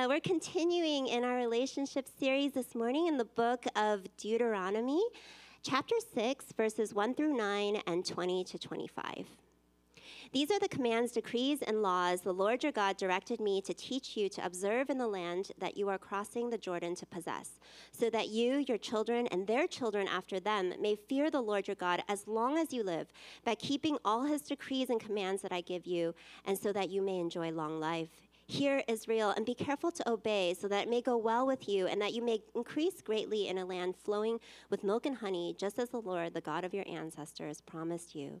Uh, we're continuing in our relationship series this morning in the book of Deuteronomy, chapter 6, verses 1 through 9 and 20 to 25. These are the commands, decrees, and laws the Lord your God directed me to teach you to observe in the land that you are crossing the Jordan to possess, so that you, your children, and their children after them may fear the Lord your God as long as you live, by keeping all his decrees and commands that I give you, and so that you may enjoy long life. Hear, Israel, and be careful to obey, so that it may go well with you, and that you may increase greatly in a land flowing with milk and honey, just as the Lord, the God of your ancestors, promised you.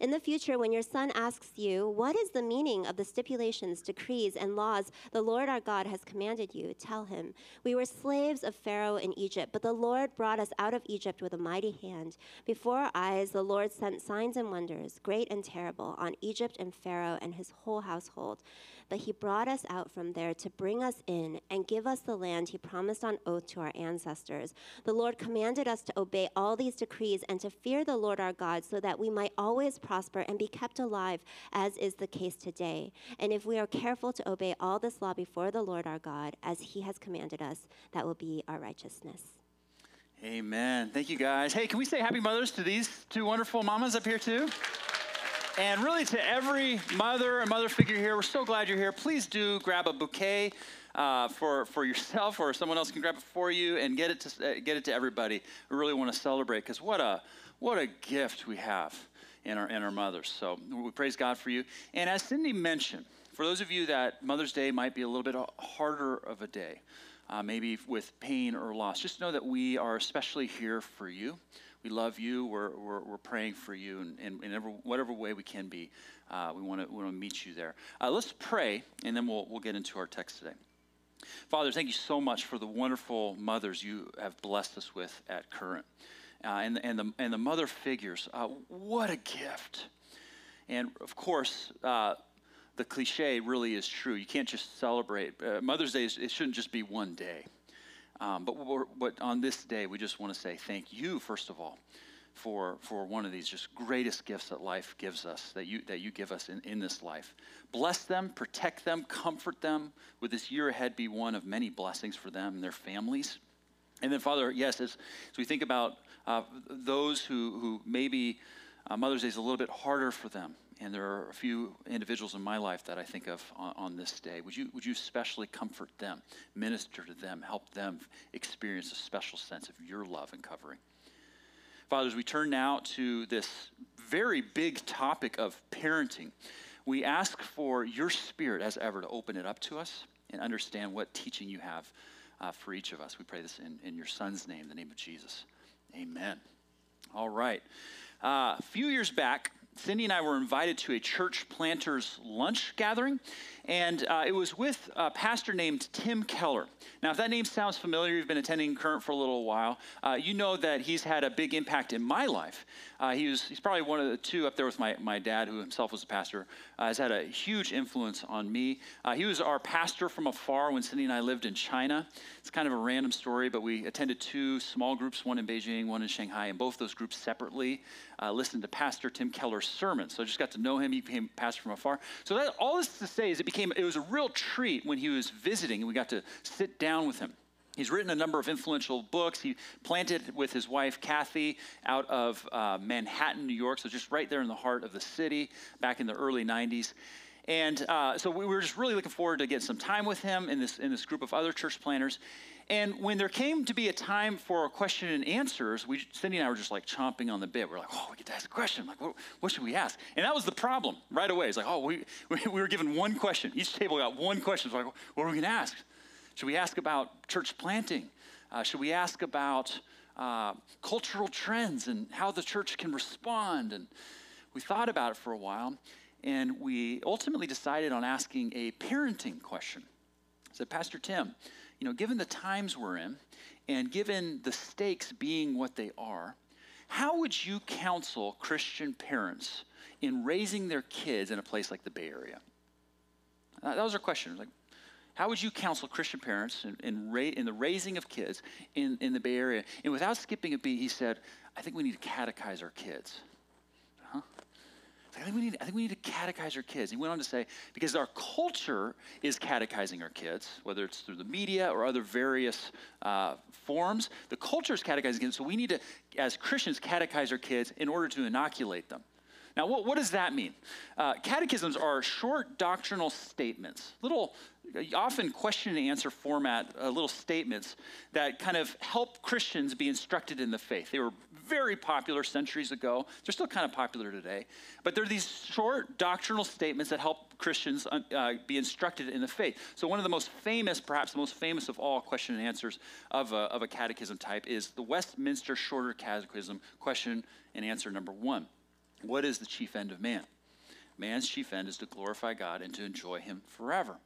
In the future, when your son asks you, What is the meaning of the stipulations, decrees, and laws the Lord our God has commanded you? Tell him, We were slaves of Pharaoh in Egypt, but the Lord brought us out of Egypt with a mighty hand. Before our eyes, the Lord sent signs and wonders, great and terrible, on Egypt and Pharaoh and his whole household. But he brought us out from there to bring us in and give us the land he promised on oath to our ancestors. The Lord commanded us to obey all these decrees and to fear the Lord our God so that we might always prosper and be kept alive, as is the case today. And if we are careful to obey all this law before the Lord our God, as he has commanded us, that will be our righteousness. Amen. Thank you, guys. Hey, can we say happy mothers to these two wonderful mamas up here, too? And really, to every mother and mother figure here, we're so glad you're here. Please do grab a bouquet uh, for, for yourself, or someone else can grab it for you and get it to, uh, get it to everybody. We really want to celebrate because what a, what a gift we have in our, in our mothers. So we praise God for you. And as Cindy mentioned, for those of you that Mother's Day might be a little bit harder of a day, uh, maybe with pain or loss, just know that we are especially here for you. We love you. We're, we're, we're praying for you in, in, whatever way we can be. Uh, we want to meet you there. Uh, let's pray, and then we'll, we'll get into our text today. Father, thank you so much for the wonderful mothers you have blessed us with at Current. Uh, and, and, the, and the mother figures, uh, what a gift. And of course, uh, the cliche really is true. You can't just celebrate. Uh, Mother's Day, it shouldn't just be one day. Um, but, but on this day, we just want to say thank you, first of all, for, for one of these just greatest gifts that life gives us, that you, that you give us in, in this life. Bless them, protect them, comfort them. Would this year ahead be one of many blessings for them and their families? And then, Father, yes, as, as we think about uh, those who, who maybe uh, Mother's Day is a little bit harder for them, and there are a few individuals in my life that I think of on, on, this day. Would you, would you especially comfort them, minister to them, help them experience a special sense of your love and covering? Fathers, we turn now to this very big topic of parenting. We ask for your spirit, as ever, to open it up to us and understand what teaching you have uh, for each of us. We pray this in, in your son's name, the name of Jesus. Amen. All right. Uh, a few years back, Cindy and I were invited to a church planters lunch gathering, and uh, it was with a pastor named Tim Keller. Now, if that name sounds familiar, you've been attending Current for a little while, uh, you know that he's had a big impact in my life. Uh, he was, he's probably one of the two up there with my, my dad, who himself was a pastor, uh, has had a huge influence on me. Uh, he was our pastor from afar when Cindy and I lived in China. It's kind of a random story, but we attended two small groups, one in Beijing, one in Shanghai, and both those groups separately uh, listened to Pastor Tim Keller's sermon. So I just got to know him. He became pastor from afar. So that, all this to say is it became, it was a real treat when he was visiting and we got to sit down with him. He's written a number of influential books. He planted with his wife, Kathy, out of uh, Manhattan, New York, so just right there in the heart of the city back in the early 90s. And uh, so we were just really looking forward to getting some time with him in this, in this group of other church planters. And when there came to be a time for a question and answers, we, Cindy and I were just like chomping on the bit. We're like, oh, we get to ask a question. I'm like, what, what, should we ask? And that was the problem right away. It's like, oh, we, we were given one question. Each table got one question. Like, what are we going to ask? Should we ask about church planting? Uh, should we ask about uh, cultural trends and how the church can respond? And we thought about it for a while, and we ultimately decided on asking a parenting question. I said, Pastor Tim, you know, given the times we're in and given the stakes being what they are, how would you counsel Christian parents in raising their kids in a place like the Bay Area? Uh, that was our question. Like, how would you counsel Christian parents in, in, ra- in, the raising of kids in, in the Bay Area? And without skipping a beat, he said, I think we need to catechize our kids. Huh? I think, we need, I think we need to catechize our kids. He went on to say, because our culture is catechizing our kids, whether it's through the media or other various uh, forms, the culture is catechizing kids. So we need to, as Christians, catechize our kids in order to inoculate them. Now, what, what does that mean? Uh, catechisms are short doctrinal statements, little, often question and answer format, uh, little statements that kind of help Christians be instructed in the faith. They were very popular centuries ago. They're still kind of popular today. But they're these short doctrinal statements that help Christians uh, uh be instructed in the faith. So, one of the most famous, perhaps the most famous of all question and answers of a, of a catechism type is the Westminster Shorter Catechism, question and answer number one. What is the chief end of man? Man's chief end is to glorify God and to enjoy Him forever.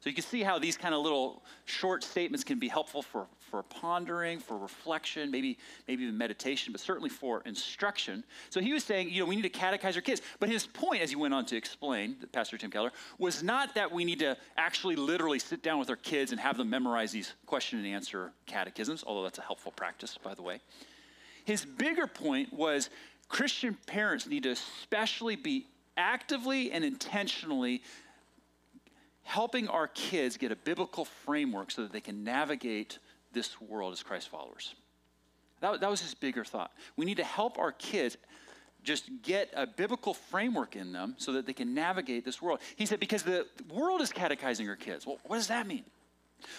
So you can see how these kind of little short statements can be helpful for, for pondering, for reflection, maybe, maybe even meditation, but certainly for instruction. So he was saying, you know, we need to catechize our kids. But his point, as he went on to explain, Pastor Tim Keller, was not that we need to actually literally sit down with our kids and have them memorize these question and answer catechisms, although that's a helpful practice, by the way. His bigger point was Christian parents need to especially be actively and intentionally helping our kids get a biblical framework so that they can navigate this world as Christ followers. That, that was his bigger thought. We need to help our kids just get a biblical framework in them so that they can navigate this world. He said, because the world is catechizing our kids. Well, what does that mean?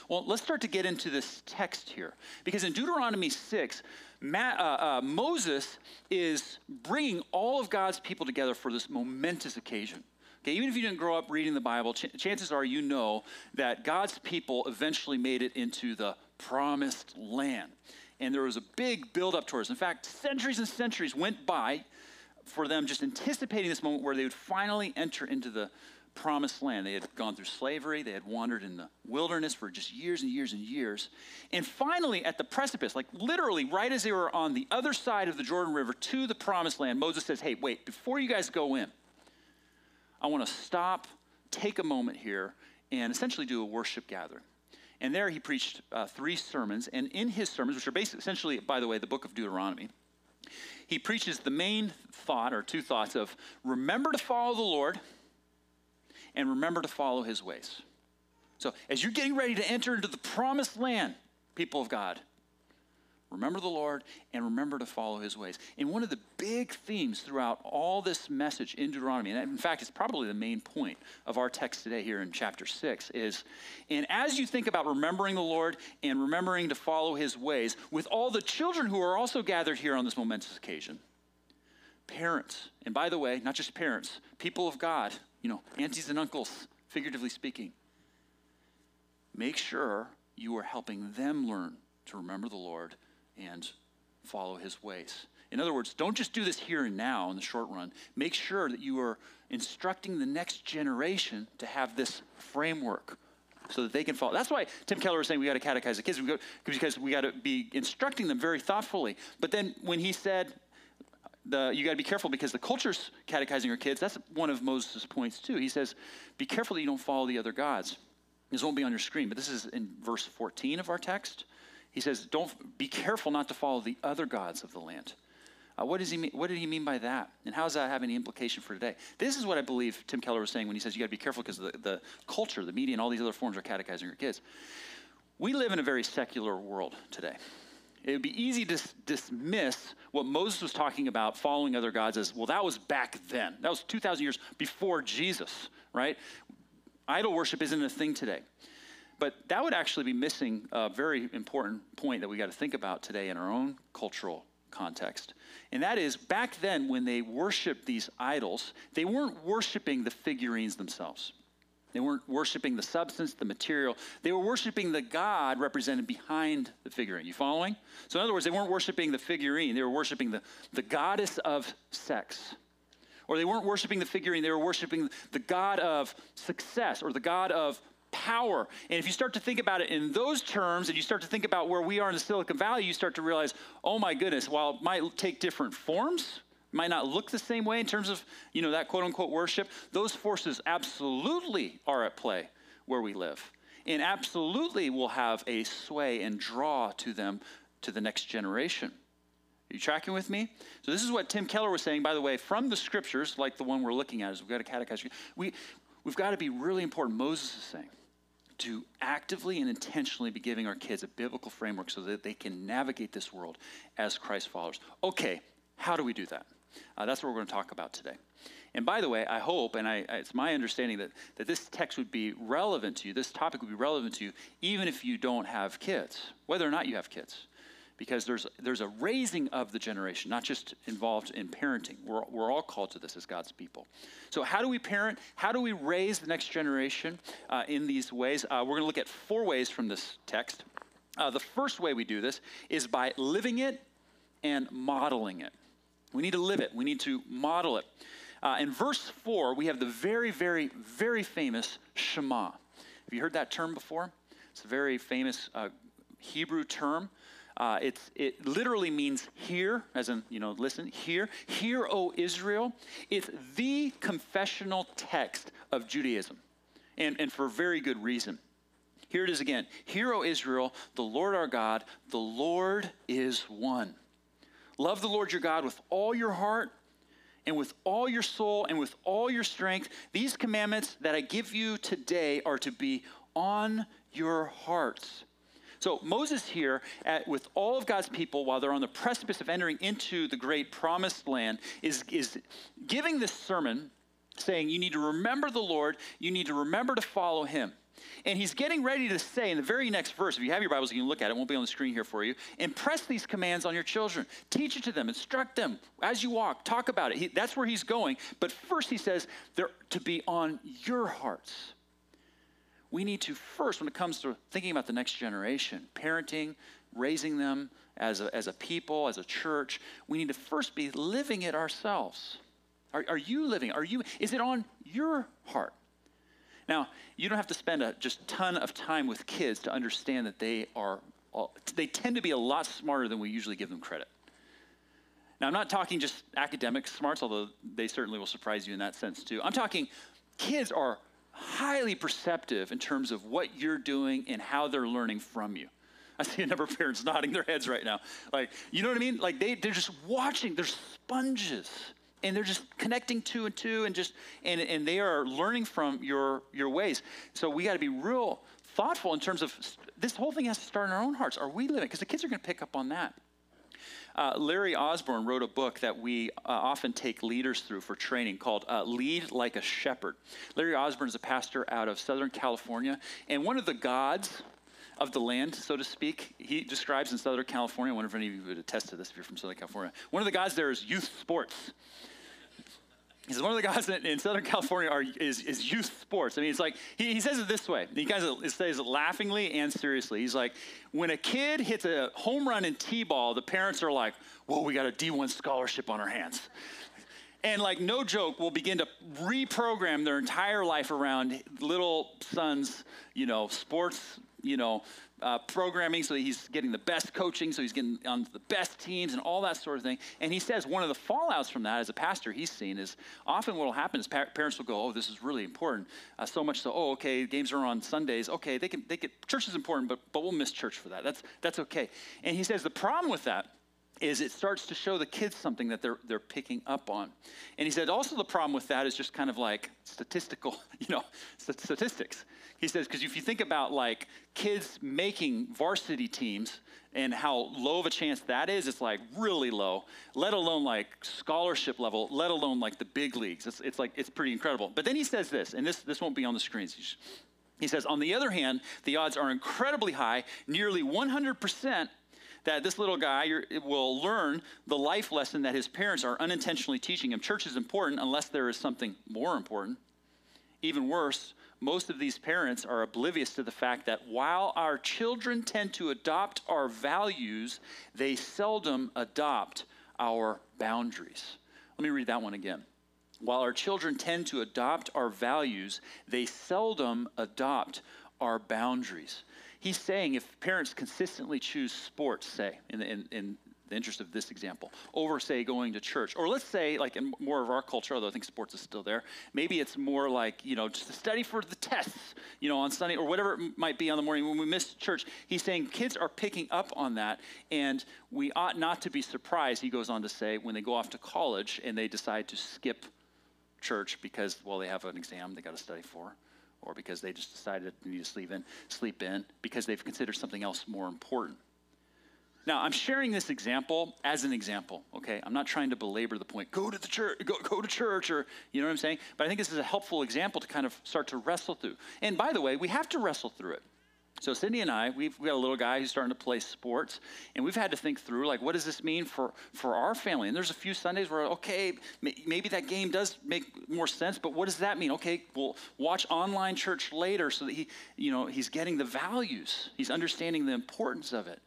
Well, let's start to get into this text here. Because in Deuteronomy 6, uh, uh, Moses is bringing all of God's people together for this momentous occasion. Okay, even if you didn't grow up reading the Bible, ch- chances are you know that God's people eventually made it into the promised land. And there was a big buildup towards. In fact, centuries and centuries went by for them just anticipating this moment where they would finally enter into the promised land. They had gone through slavery, they had wandered in the wilderness for just years and years and years. And finally, at the precipice, like literally right as they were on the other side of the Jordan River to the promised land, Moses says, Hey, wait, before you guys go in, I want to stop, take a moment here, and essentially do a worship gathering. And there he preached uh, three sermons. And in his sermons, which are basically, essentially, by the way, the book of Deuteronomy, he preaches the main thought or two thoughts of remember to follow the Lord and remember to follow his ways. So, as you're getting ready to enter into the promised land, people of God, remember the Lord and remember to follow his ways. And one of the big themes throughout all this message in Deuteronomy, and in fact, it's probably the main point of our text today here in chapter 6, is and as you think about remembering the Lord and remembering to follow his ways, with all the children who are also gathered here on this momentous occasion, parents, and by the way, not just parents, people of God, you know, aunties and uncles, figuratively speaking. Make sure you are helping them learn to remember the Lord and follow his ways. In other words, don't just do this here and now in the short run. Make sure that you are instructing the next generation to have this framework so that they can follow. That's why Tim Keller was saying we got to catechize the kids because we got to be instructing them very thoughtfully. But then when he said the, you got to be careful because the culture's catechizing your kids. That's one of Moses' points too. He says, be careful that you don't follow the other gods. This won't be on your screen, but this is in verse 14 of our text. He says, don't be careful not to follow the other gods of the land. Uh, what, does he mean, what did he mean by that? And how does that have any implication for today? This is what I believe Tim Keller was saying when he says you got to be careful because the, the culture, the media, and all these other forms are catechizing your kids. We live in a very secular world today. It would be easy to dismiss what Moses was talking about, following other gods, as well, that was back then. That was 2,000 years before Jesus, right? Idol worship isn't a thing today. But that would actually be missing a very important point that we got to think about today in our own cultural context. And that is back then, when they worshiped these idols, they weren't worshiping the figurines themselves. They weren't worshiping the substance, the material. They were worshiping the God represented behind the figurine. You following? So, in other words, they weren't worshiping the figurine, they were worshiping the, the goddess of sex. Or they weren't worshiping the figurine, they were worshiping the God of success or the God of power. And if you start to think about it in those terms and you start to think about where we are in the Silicon Valley, you start to realize, oh my goodness, while it might take different forms, might not look the same way in terms of, you know, that quote unquote worship, those forces absolutely are at play where we live. And absolutely will have a sway and draw to them to the next generation. Are you tracking with me? So this is what Tim Keller was saying, by the way, from the scriptures, like the one we're looking at, is we've got a catechized. We, we've got to be really important. Moses is saying to actively and intentionally be giving our kids a biblical framework so that they can navigate this world as Christ followers. Okay, how do we do that? Uh, that's what we're going to talk about today. And by the way, I hope, and I, it's my understanding that, that this text would be relevant to you, this topic would be relevant to you, even if you don't have kids, whether or not you have kids. Because there's, there's a raising of the generation, not just involved in parenting. We're, we're all called to this as God's people. So, how do we parent? How do we raise the next generation uh, in these ways? Uh, we're going to look at four ways from this text. Uh, the first way we do this is by living it and modeling it. We need to live it, we need to model it. Uh, in verse 4, we have the very, very, very famous Shema. Have you heard that term before? It's a very famous uh, Hebrew term. Uh, it literally means hear, as in, you know, listen, hear. Hear, O Israel. It's the confessional text of Judaism, and, and for very good reason. Here it is again Hear, O Israel, the Lord our God, the Lord is one. Love the Lord your God with all your heart and with all your soul and with all your strength. These commandments that I give you today are to be on your hearts. So Moses here, at, with all of God's people, while they're on the precipice of entering into the great promised land, is, is giving this sermon saying, You need to remember the Lord, you need to remember to follow him. And he's getting ready to say in the very next verse, if you have your Bibles, you can look at it, it won't be on the screen here for you. Impress these commands on your children. Teach it to them, instruct them as you walk, talk about it. He, that's where he's going. But first, he says they're to be on your hearts. We need to first, when it comes to thinking about the next generation, parenting, raising them as a, as a people, as a church, we need to first be living it ourselves. Are, are you living? Are you? Is it on your heart? Now, you don't have to spend a just ton of time with kids to understand that they are, they tend to be a lot smarter than we usually give them credit. Now, I'm not talking just academic smarts, although they certainly will surprise you in that sense too. I'm talking kids are highly perceptive in terms of what you're doing and how they're learning from you. I see a number of parents nodding their heads right now. Like, you know what I mean? Like, they, they're just watching, they're sponges and they're just connecting two and two and just and, and they are learning from your your ways so we got to be real thoughtful in terms of this whole thing has to start in our own hearts are we living because the kids are going to pick up on that uh, Larry Osborne wrote a book that we uh, often take leaders through for training called uh, Lead Like a Shepherd. Larry Osborne is a pastor out of Southern California, and one of the gods of the land, so to speak, he describes in Southern California. I wonder if any of you would attest to this if you're from Southern California. One of the gods there is youth sports. He says one of the guys in, in Southern California are, is, is youth sports. I mean, it's like, he, he says it this way. He kind of says it laughingly and seriously. He's like, when a kid hits a home run in T-ball, the parents are like, whoa, we got a D1 scholarship on our hands. And like, no joke, will begin to reprogram their entire life around little son's, you know, sports, you know, uh, programming, so he's getting the best coaching, so he's getting on the best teams and all that sort of thing. And he says one of the fallouts from that, as a pastor, he's seen is often what will happen is pa- parents will go, "Oh, this is really important," uh, so much so, "Oh, okay, games are on Sundays. Okay, they can they get church is important, but but we'll miss church for that. That's that's okay." And he says the problem with that is it starts to show the kids something that they're, they're picking up on. And he said also the problem with that is just kind of like statistical, you know, statistics. He says, because if you think about like kids making varsity teams and how low of a chance that is, it's like really low, let alone like scholarship level, let alone like the big leagues. It's, it's like, it's pretty incredible. But then he says this, and this, this won't be on the screens. He says, on the other hand, the odds are incredibly high, nearly 100% that this little guy will learn the life lesson that his parents are unintentionally teaching him. Church is important unless there is something more important. Even worse, most of these parents are oblivious to the fact that while our children tend to adopt our values, they seldom adopt our boundaries. Let me read that one again. While our children tend to adopt our values, they seldom adopt our boundaries. He's saying if parents consistently choose sports, say, in, the, in, in the interest of this example, over, say, going to church, or let's say, like in more of our culture, although I think sports is still there, maybe it's more like, you know, just to study for the tests, you know, on Sunday, or whatever it might be on the morning when we miss church. He's saying kids are picking up on that, and we ought not to be surprised, he goes on to say, when they go off to college and they decide to skip church because, well, they have an exam they got to study for or because they just decided they need to sleep in, sleep in because they've considered something else more important. Now, I'm sharing this example as an example, okay? I'm not trying to belabor the point. Go to the church, go, go to church, or you know what I'm saying? But I think this is a helpful example to kind of start to wrestle through. And by the way, we have to wrestle through it. So Cindy and I, we've got a little guy who's starting to play sports, and we've had to think through like, what does this mean for for our family? And there's a few Sundays where, okay, maybe that game does make more sense, but what does that mean? Okay, we'll watch online church later so that he, you know, he's getting the values, he's understanding the importance of it.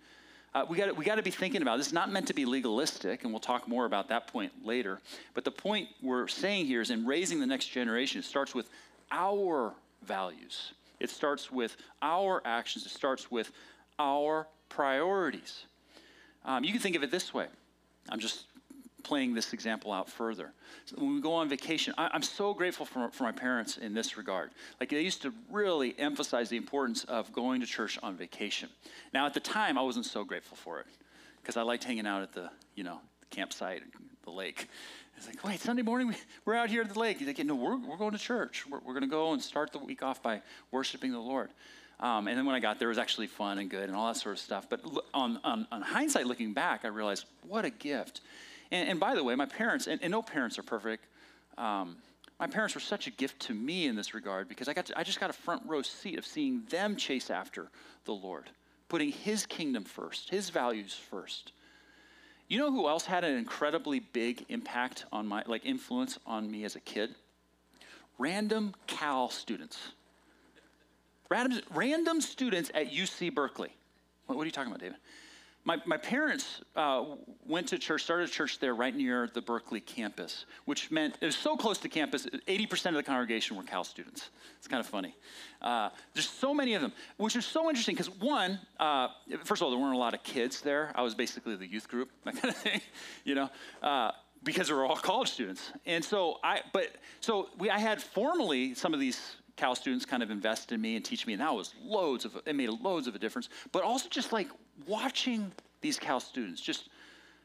Uh, we got we got to be thinking about this. Is not meant to be legalistic, and we'll talk more about that point later. But the point we're saying here is in raising the next generation, it starts with our values. It starts with our actions, it starts with our priorities. Um, you can think of it this way. I'm just playing this example out further. So when we go on vacation, I, am so grateful for, for my parents in this regard. Like they used to really emphasize the importance of going to church on vacation. Now at the time, I wasn't so grateful for it because I liked hanging out at the, you know, the campsite, the lake. It's like, wait, Sunday morning, we, we're out here at the lake. He's like, no, we're, we're going to church. We're, we're going to go and start the week off by worshiping the Lord. Um, and then when I got there, it was actually fun and good and all that sort of stuff. But on, on, on hindsight, looking back, I realized what a gift. And, and by the way, my parents, and, and no parents are perfect. Um, my parents were such a gift to me in this regard because I, got to, I just got a front row seat of seeing them chase after the Lord, putting His kingdom first, His values first. You know who else had an incredibly big impact on my, like influence on me as a kid? Random Cal students. Random, random students at UC Berkeley. What, what are you talking about, David? My, my parents uh, went to church, started a church there right near the Berkeley campus, which meant it was so close to campus, 80% of the congregation were Cal students. It's kind of funny. Uh, there's so many of them, which is so interesting because, one, uh, first of all, there weren't a lot of kids there. I was basically the youth group, that kind of thing, you know uh, because they were all college students. And so I, but so we, I had formally some of these Cal students kind of invest in me and teach me, and that was loads of, it made loads of a difference. But also just like watching these Cal students just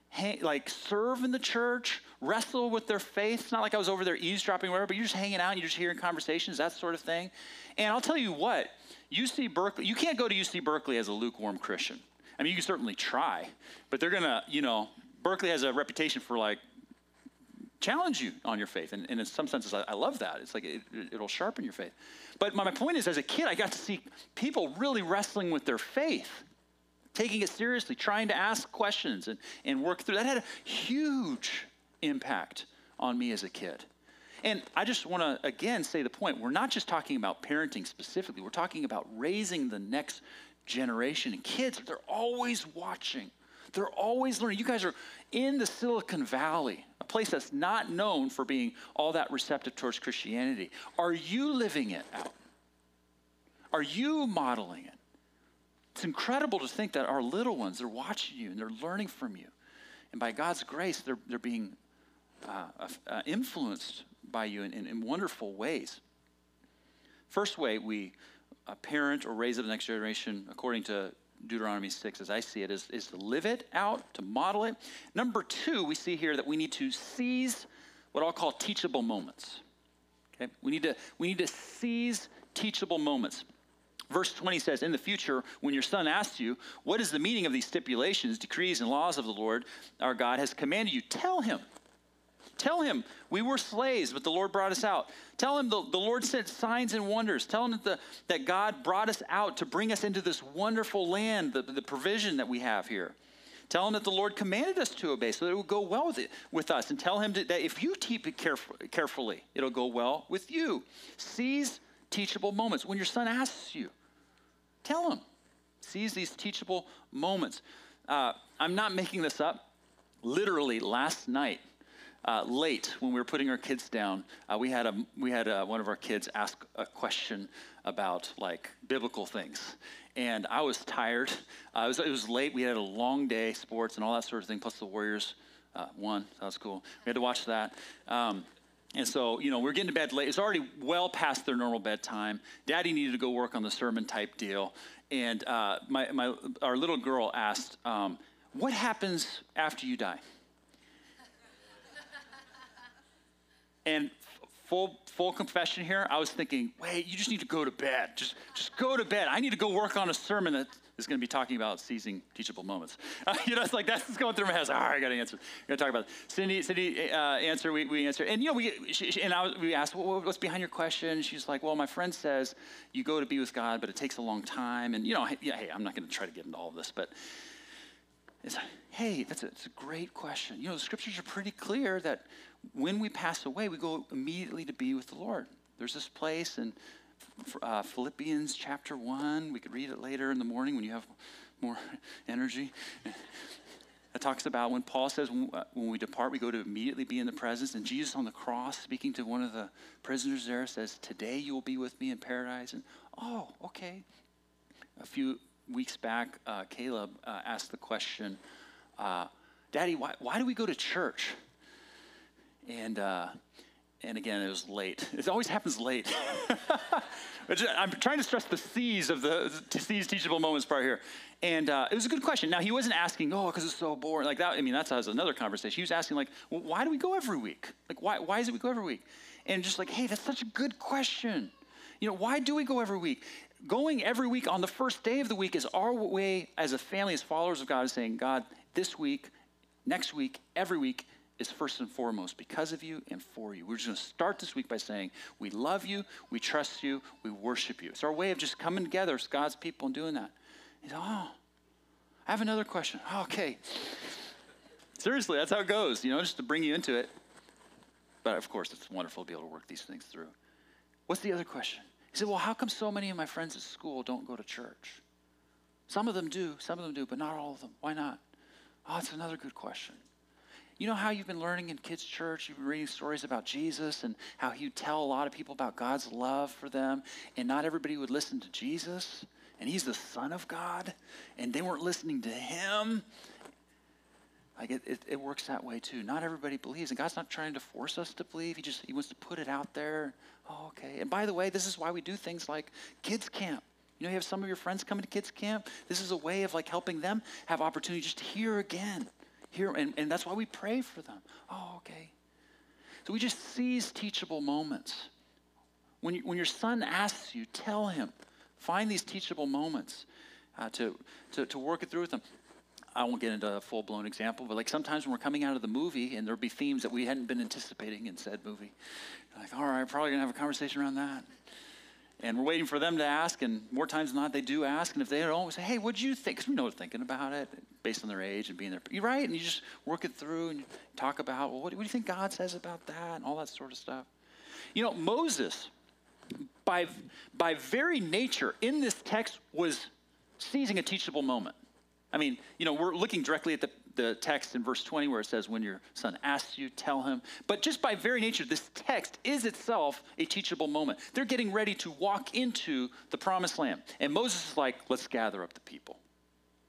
hang, like serve in the church, wrestle with their faith. It's not like I was over there eavesdropping, whatever, but you're just hanging out and you're just hearing conversations, that sort of thing. And I'll tell you what, UC Berkeley, you can't go to UC Berkeley as a lukewarm Christian. I mean, you can certainly try, but they're gonna, you know, Berkeley has a reputation for like challenge you on your faith. And, and in some senses, I, I love that. It's like it, will sharpen your faith. But my, my point is, as a kid, I got to see people really wrestling with their faith taking it seriously, trying to ask questions and, and work through. That had a huge impact on me as a kid. And I just want to again say the point we're not just talking about parenting specifically, we're talking about raising the next generation. And kids, they're always watching, they're always learning. You guys are in the Silicon Valley, a place that's not known for being all that receptive towards Christianity. Are you living it out? Are you modeling it? It's incredible to think that our little ones, they're watching you and they're learning from you. And by God's grace, they're, they're being uh, uh, influenced by you in, in, in, wonderful ways. First way we uh, parent or raise up the next generation, according to Deuteronomy 6, as I see it, is, is to live it out, to model it. Number two, we see here that we need to seize what I'll call teachable moments. Okay? We need to, we need to seize teachable moments. Verse 20 says, In the future, when your son asks you, What is the meaning of these stipulations, decrees, and laws of the Lord our God has commanded you? Tell him. Tell him, we were slaves, but the Lord brought us out. Tell him the, the Lord sent signs and wonders. Tell him that, the, that God brought us out to bring us into this wonderful land, the, the provision that we have here. Tell him that the Lord commanded us to obey so that it would go well with, it, with us. And tell him that if you keep it caref- carefully, it'll go well with you. Seize teachable moments. When your son asks you, Tell him. Seize these teachable moments. Uh, I'm not making this up. Literally, last night, uh, late when we were putting our kids down, uh, we had, a, we had a, one of our kids ask a question about like biblical things. And I was tired. Uh, it, was, it was late. We had a long day, sports and all that sort of thing, plus the Warriors uh, won. That was cool. We had to watch that. Um, and so, you know, we are getting to bed late. It's already well past their normal bedtime. Daddy needed to go work on the sermon type deal. And uh, my, my, our little girl asked, um, What happens after you die? and full, full confession here, I was thinking, wait, you just need to go to bed. Just, just go to bed. I need to go work on a sermon that is going to be talking about seizing teachable moments. Uh, you know, it's like that's going through my head. All right, I got to answer. Got to talk about it. Cindy, Cindy, uh, answer. We, we answer, and you know, we she, she, and I was, we asked, well, what's behind your question? She's like, well, my friend says you go to be with God, but it takes a long time, and you know, yeah, hey, I'm not going to try to get into all of this, but it's hey, that's a, that's a great question. You know, the scriptures are pretty clear that when we pass away, we go immediately to be with the Lord. There's this place in uh, Philippians chapter 1. We could read it later in the morning when you have more energy. It talks about when Paul says when, uh, we depart, we go to immediately be in the presence. And Jesus on the cross, speaking to one of the prisoners there, says, Today you will be with me in paradise. And oh, okay. A few weeks back, uh, Caleb uh, asked the question, uh, Daddy, why, why do we go to church? And, uh, and again, it was late. It always happens late. I'm trying to stress the seize of the seize teachable moments part here. And uh, it was a good question. Now, he wasn't asking, oh, because it's so boring. Like that, I mean, that's, another conversation. He was asking, like, well, why do we go every week? Like, why, why is it we go every week? And just like, hey, that's such a good question. You know, why do we go every week? Going every week on the first day of the week is our way as a family, as followers of God, is saying, God, this week, next week, every week is first and foremost because of you and for you. We're just going to start this week by saying, We love you, we trust you, we worship you. It's our way of just coming together as God's people and doing that. He's, oh, I have another question. Oh, okay. Seriously, that's how it goes, you know, just to bring you into it. But of course, it's wonderful to be able to work these things through. What's the other question? He said, Well, how come so many of my friends at school don't go to church? Some of them do, some of them do, but not all of them. Why not? Oh, that's another good question. You know how you've been learning in kids' church? You've been reading stories about Jesus and how he'd tell a lot of people about God's love for them, and not everybody would listen to Jesus, and he's the Son of God, and they weren't listening to him. Like it, it, it, works that way too. Not everybody believes, and God's not trying to force us to believe. He just He wants to put it out there. Oh, okay. And by the way, this is why we do things like kids camp. You know, you have some of your friends coming to kids camp. This is a way of like helping them have opportunity just to hear again here, and, and that's why we pray for them. Oh, okay. So we just seize teachable moments. When, you, when your son asks you, tell him. Find these teachable moments uh, to, to, to work it through with them. I won't get into a full blown example, but like sometimes when we're coming out of the movie and there'll be themes that we hadn't been anticipating in said movie, like, all right, probably gonna have a conversation around that. And we're waiting for them to ask, and more times than not, they do ask. And if they don't, we say, hey, what do you think? Because we know they're thinking about it based on their age and being there. You're right. And you just work it through and talk about, well, what, what do you think God says about that? And all that sort of stuff. You know, Moses, by, by very nature, in this text, was seizing a teachable moment. I mean, you know, we're looking directly at the, the text in verse 20 where it says, When your son asks you, tell him. But just by very nature, this text is itself a teachable moment. They're getting ready to walk into the promised land. And Moses is like, Let's gather up the people.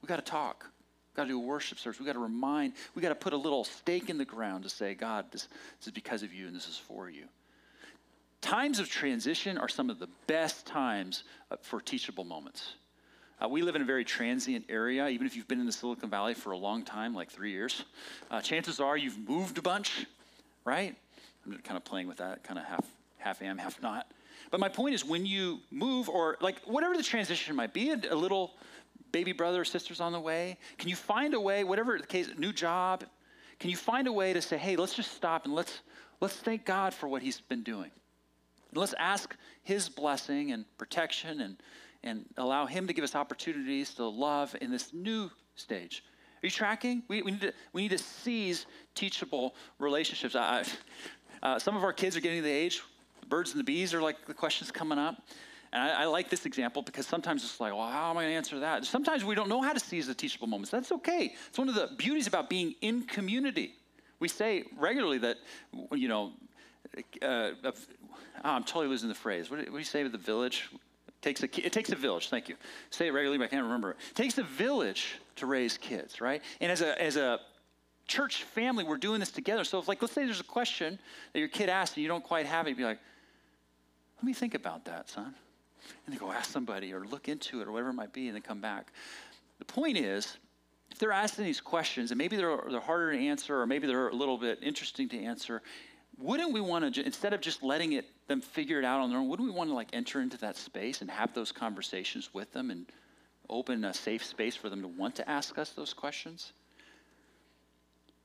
We got to talk. We got to do a worship service. We got to remind, we got to put a little stake in the ground to say, God, this, this is because of you and this is for you. Times of transition are some of the best times uh, for teachable moments. Uh, we live in a very transient area, even if you've been in the Silicon Valley for a long time, like three years. Uh, chances are you've moved a bunch, right? I'm kind of playing with that, kind of half, half am, half not. But my point is, when you move, or like whatever the transition might be, a, a little baby brother or sister's on the way, can you find a way, whatever the case, new job, can you find a way to say, hey, let's just stop and let's let's thank God for what He's been doing. Let's ask His blessing and protection and and allow Him to give us opportunities to love in this new stage. Are you tracking? We, we, need, to, we need to seize teachable relationships. I, uh, some of our kids are getting to the age, the birds and the bees are like the questions coming up. And I, I, like this example because sometimes it's like, well, how am I going to answer that? Sometimes we don't know how to seize the teachable moments. That's okay. It's one of the beauties about being in community. We say regularly that, you know, uh, oh, I'm totally losing the phrase. What do, what do you say with the village? Takes, a, it takes a village, thank you. Say it regularly, but I can't remember. It takes a village to raise kids, right? And as a, as a church family, we're doing this together. So if like, let's say there's a question that your kid asks and you don't quite have it, you'd be like, let me think about that, son. And then go ask somebody or look into it or whatever it might be and then come back. The point is, if they're asking these questions and maybe they're, they're harder to answer or maybe they're a little bit interesting to answer, wouldn't we want to, instead of just letting it them figure it out on their own, wouldn't we want to like enter into that space and have those conversations with them and open a safe space for them to want to ask us those questions?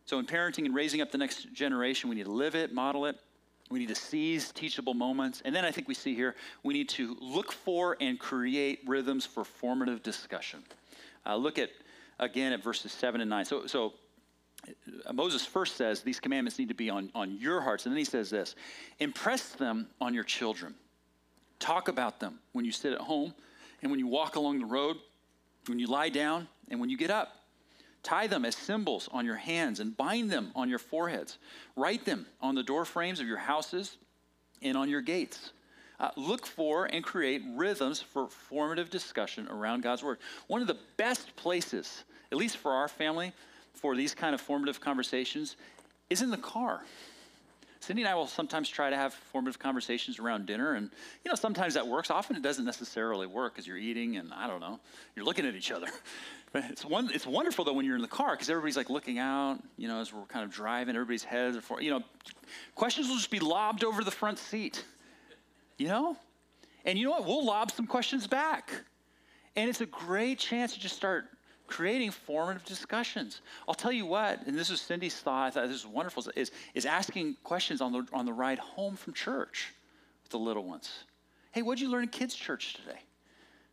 So, in parenting and raising up the next generation, we need to live it, model it. We need to seize teachable moments. And then I think we see here, we need to look for and create rhythms for formative discussion. Uh, look at, again, at verses 7 and 9. So, so Moses first says these commandments need to be on, on your hearts. And then he says this impress them on your children. Talk about them when you sit at home and when you walk along the road, when you lie down, and when you get up. Tie them as symbols on your hands and bind them on your foreheads. Write them on the door frames of your houses and on your gates. Uh, look for and create rhythms for formative discussion around God's Word. One of the best places, at least for our family, for these kind of formative conversations is in the car. Cindy and I will sometimes try to have formative conversations around dinner, and you know sometimes that works. Often it doesn't necessarily work because you're eating, and I don't know, you're looking at each other. but It's, one, it's wonderful though when you're in the car because everybody's like looking out, you know, as we're kind of driving, everybody's heads are for, you know, questions will just be lobbed over the front seat, you know? And you know what? We'll lob some questions back. And it's a great chance to just start creating formative discussions. I'll tell you what, and this is Cindy's thought, I thought this is wonderful, is, is asking questions on the, on the ride home from church with the little ones. Hey, what did you learn in kids' church today?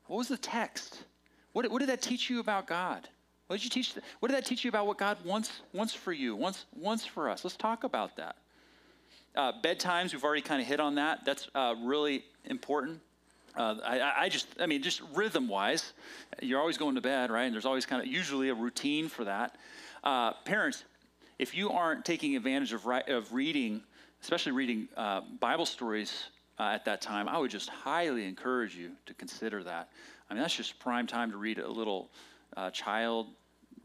What was the text? What, what did that teach you about God? What did you teach? What did that teach you about what God wants wants for you, wants wants for us? Let's talk about that. Uh, bedtimes, we've already kind of hit on that. That's uh, really important. Uh, I, I, just, I mean, just rhythm wise, you're always going to bed, right? And there's always kind of usually a routine for that. Uh, parents, if you aren't taking advantage of, of reading, especially reading uh, Bible stories uh, at that time, I would just highly encourage you to consider that. I mean, that's just prime time to read a little uh, child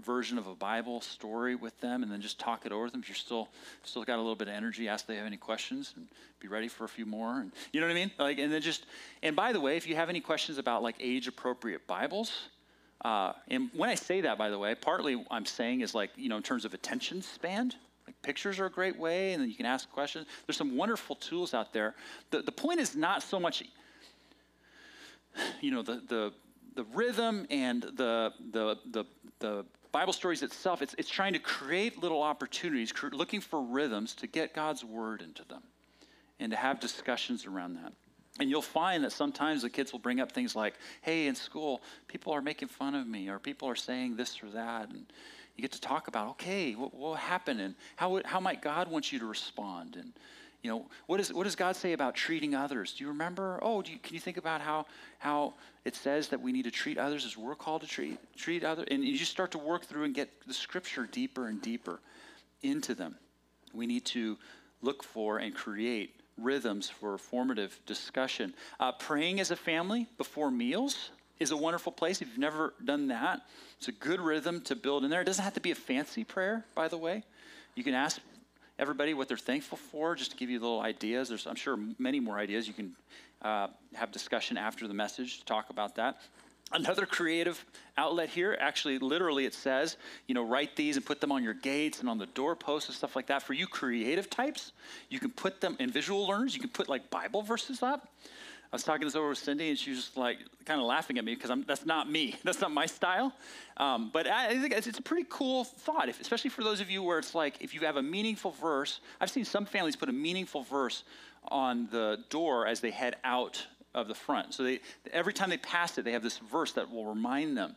version of a Bible story with them, and then just talk it over with them. If you're still still got a little bit of energy, ask if they have any questions, and be ready for a few more. And you know what I mean? Like, and then just and by the way, if you have any questions about like age appropriate Bibles. Uh, and when I say that, by the way, partly I'm saying is like, you know, in terms of attention span, like pictures are a great way, and then you can ask questions. There's some wonderful tools out there. The, the point is not so much you know, the, the, the rhythm and the, the, the, the Bible stories itself, it's, it's trying to create little opportunities, looking for rhythms to get God's word into them and to have discussions around that. And you'll find that sometimes the kids will bring up things like, hey, in school, people are making fun of me, or people are saying this or that. And you get to talk about, okay, what, what happened, and how, how might God want you to respond? And you know, what, is, what does God say about treating others? Do you remember? Oh, you, can you think about how, how it says that we need to treat others as we're called to treat, treat others? And you just start to work through and get the scripture deeper and deeper into them. We need to look for and create rhythms for formative discussion. Uh, praying as a family before meals is a wonderful place. If you've never done that, it's a good rhythm to build in there. It doesn't have to be a fancy prayer, by the way. You can ask everybody what they're thankful for, just to give you little ideas. There's, I'm sure, many more ideas. You can uh, have discussion after the message to talk about that. Another creative outlet here, actually, literally, it says, you know, write these and put them on your gates and on the doorposts and stuff like that. For you creative types, you can put them in visual learners, you can put like Bible verses up. I was talking this over with Cindy, and she was just like kind of laughing at me because that's not me. That's not my style. Um, but I, think it's, it's, a pretty cool thought, if, especially for those of you where it's like if you have a meaningful verse. I've seen some families put a meaningful verse on the door as they head out of the front. So they, every time they pass it, they have this verse that will remind them.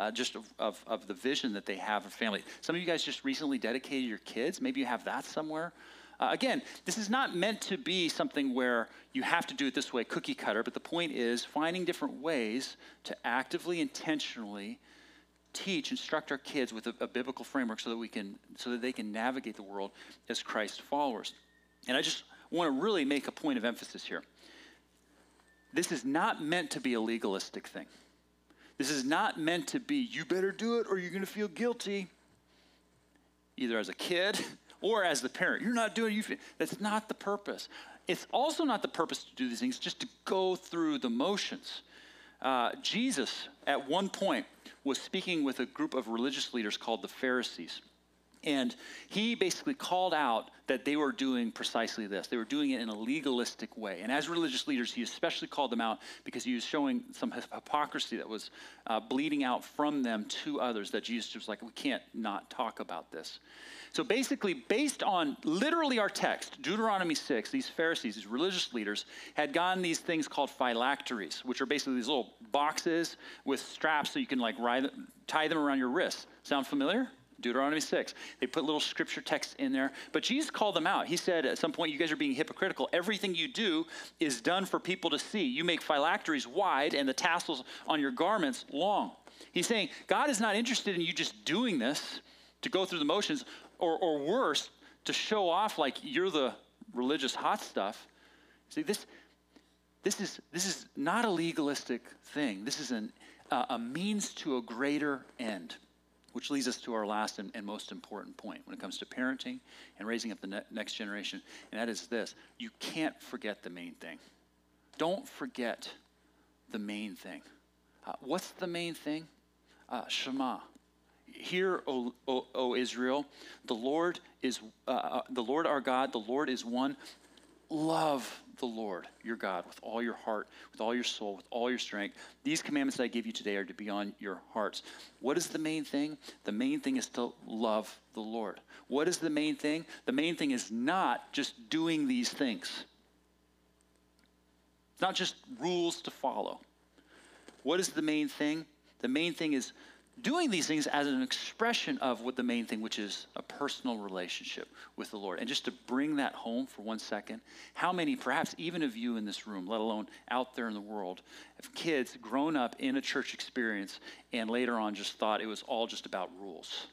Uh, just of, of, of, the vision that they have of family. Some of you guys just recently dedicated your kids. Maybe you have that somewhere. Uh, again, this is not meant to be something where you have to do it this way, cookie cutter, but the point is finding different ways to actively, intentionally teach, instruct our kids with a, a, biblical framework so that we can so that they can navigate the world as Christ followers. And I just want to really make a point of emphasis here. This is not meant to be a legalistic thing. This is not meant to be, you better do it or you're going to feel guilty, either as a kid or as the parent. You're not doing it. You that's not the purpose. It's also not the purpose to do these things, just to go through the motions. Uh, Jesus, at one point, was speaking with a group of religious leaders called the Pharisees. And he basically called out that they were doing precisely this. They were doing it in a legalistic way. And as religious leaders, he especially called them out because he was showing some hypocrisy that was uh, bleeding out from them to others, that Jesus was like, we can't not talk about this. So basically, based on literally our text, Deuteronomy 6, these Pharisees, these religious leaders, had gotten these things called phylacteries, which are basically these little boxes with straps so you can like tie them around your wrists. Sound familiar? Deuteronomy 6. They put little scripture texts in there. But Jesus called them out. He said at some point, You guys are being hypocritical. Everything you do is done for people to see. You make phylacteries wide and the tassels on your garments long. He's saying, God is not interested in you just doing this to go through the motions, or, or worse, to show off like you're the religious hot stuff. See, this, this, is, this is not a legalistic thing. This is an, uh, a means to a greater end. Which leads us to our last and, and, most important point when it comes to parenting and raising up the ne- next generation, and that is this you can't forget the main thing. Don't forget the main thing. Uh, what's the main thing? Uh, Shema. Hear, o, o, o, Israel, the Lord is uh, uh the Lord our God. The Lord is one. Love the Lord your God with all your heart, with all your soul, with all your strength. These commandments that I give you today are to be on your hearts. What is the main thing? The main thing is to love the Lord. What is the main thing? The main thing is not just doing these things, it's not just rules to follow. What is the main thing? The main thing is doing these things as an expression of what the main thing, which is a personal relationship with the Lord. And just to bring that home for one second, how many, perhaps even of you in this room, let alone out there in the world, have kids grown up in a church experience and later on just thought it was all just about rules,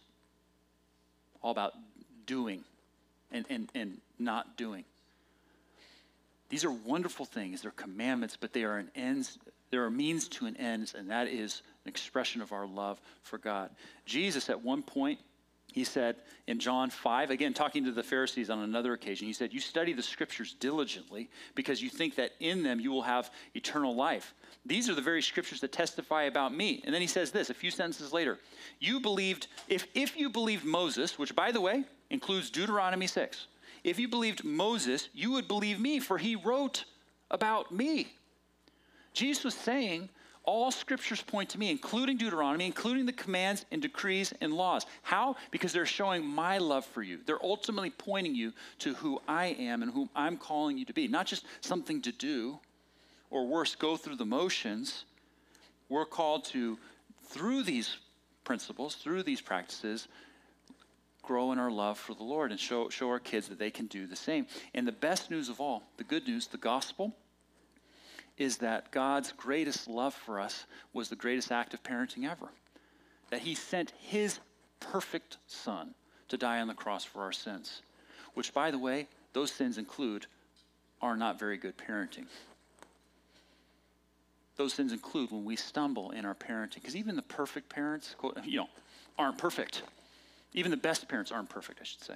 all about doing and, and, and not doing? These are wonderful things. They're commandments, but they are an ends. There are means to an end, and that is an expression of our love for God. Jesus, at one point, he said in John 5, again, talking to the Pharisees on another occasion, he said, You study the scriptures diligently because you think that in them you will have eternal life. These are the very scriptures that testify about me. And then he says this a few sentences later You believed, if, if you believed Moses, which by the way includes Deuteronomy 6, if you believed Moses, you would believe me, for he wrote about me. Jesus was saying, all scriptures point to me, including Deuteronomy, including the commands and decrees and laws. How? Because they're showing my love for you. They're ultimately pointing you to who I am and whom I'm calling you to be. Not just something to do, or worse, go through the motions. We're called to, through these principles, through these practices, grow in our love for the Lord and show, show our kids that they can do the same. And the best news of all, the good news, the gospel, is that God's greatest love for us was the greatest act of parenting ever. That He sent His perfect Son to die on the cross for our sins, which, by the way, those sins include are not very good parenting. Those sins include when we stumble in our parenting, because even the perfect parents, you know, aren't perfect. Even the best parents aren't perfect, I should say.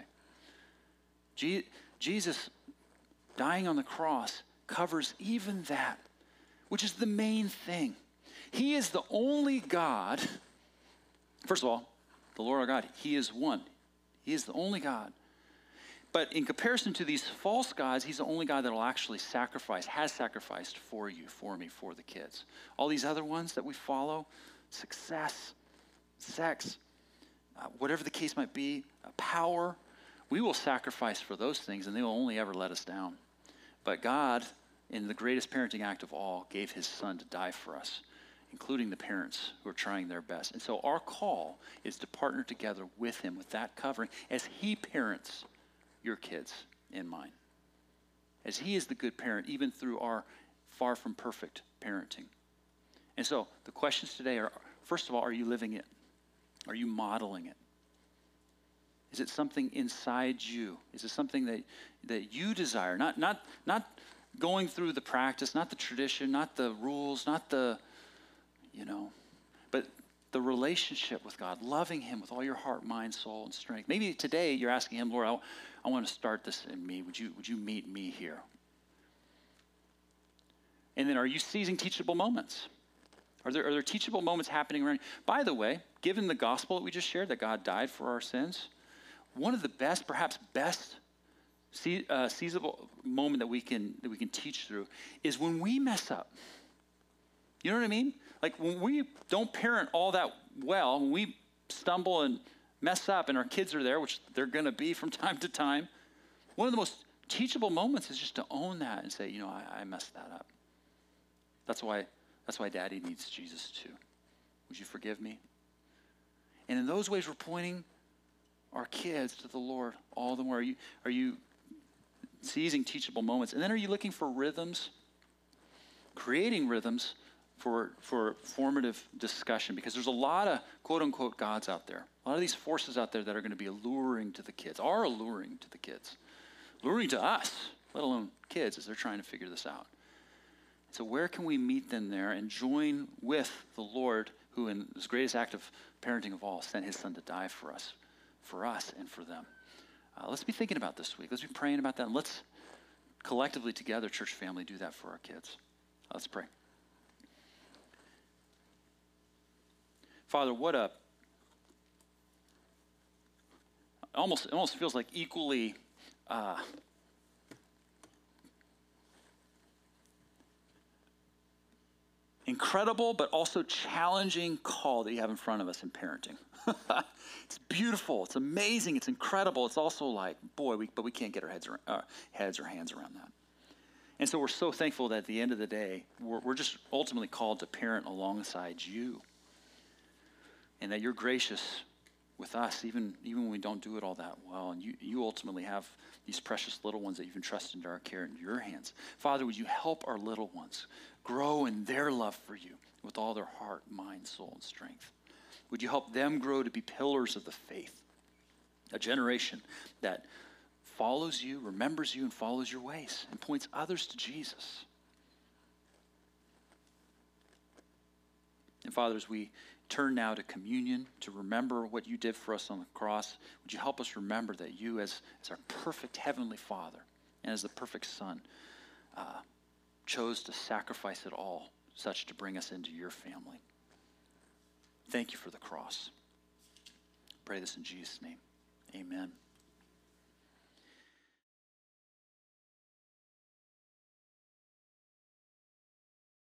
Je- Jesus dying on the cross covers even that, which is the main thing. He is the only God. First of all, the Lord our God, He is one. He is the only God. But in comparison to these false gods, He's the only God that will actually sacrifice, has sacrificed for you, for me, for the kids. All these other ones that we follow success, sex, uh, whatever the case might be, uh, power, we will sacrifice for those things and they will only ever let us down. But God, in the greatest parenting act of all, gave his son to die for us, including the parents who are trying their best. And so our call is to partner together with him with that covering as he parents your kids and mine. As he is the good parent, even through our far from perfect parenting. And so the questions today are first of all, are you living it? Are you modeling it? Is it something inside you? Is it something that, that you desire? Not, not, not going through the practice, not the tradition, not the rules, not the, you know, but the relationship with God, loving Him with all your heart, mind, soul, and strength. Maybe today you're asking Him, Lord, I, I want to start this in me. Would you, would you meet me here? And then are you seizing teachable moments? Are there, are there teachable moments happening around you? By the way, given the gospel that we just shared, that God died for our sins, one of the best, perhaps best, uh, seizable moment that we can that we can teach through is when we mess up. You know what I mean? Like when we don't parent all that well, when we stumble and mess up, and our kids are there, which they're going to be from time to time. One of the most teachable moments is just to own that and say, you know, I, I messed that up. That's why that's why daddy needs Jesus too. Would you forgive me? And in those ways, we're pointing our kids to the Lord all the more. Are you, are you seizing teachable moments? And then are you looking for rhythms? Creating rhythms for, for formative discussion because there's a lot of quote unquote gods out there. A lot of these forces out there that are going to be alluring to the kids, are alluring to the kids, alluring to us, let alone kids as they're trying to figure this out. So, where can we meet them there and join with the Lord, who, in his greatest act of parenting of all, sent his son to die for us, for us and for them? Uh, let's be thinking about this week. Let's be praying about that. Let's collectively together, church family, do that for our kids. Let's pray. Father, what a almost almost feels like equally uh, incredible but also challenging call that you have in front of us in parenting. it's beautiful, it's amazing, it's incredible. It's also like, boy, we, but we can't get our heads, around, uh, heads or hands around that. And so we're so thankful that at the end of the day, we're, we're just ultimately called to parent alongside you. And that you're gracious with us, even, even when we don't do it all that well. And you, you ultimately have these precious little ones that you've entrusted into our care in your hands. Father, would you help our little ones grow in their love for you with all their heart, mind, soul, and strength? Would you help them grow to be pillars of the faith? A generation that follows you, remembers you, and follows your ways, and points others to Jesus. And Father, as we turn now to communion, to remember what you did for us on the cross, would you help us remember that you, as, as our perfect heavenly Father and as the perfect Son, uh, chose to sacrifice it all, such to bring us into your family. Thank you for the cross. Pray this in Jesus' name. Amen.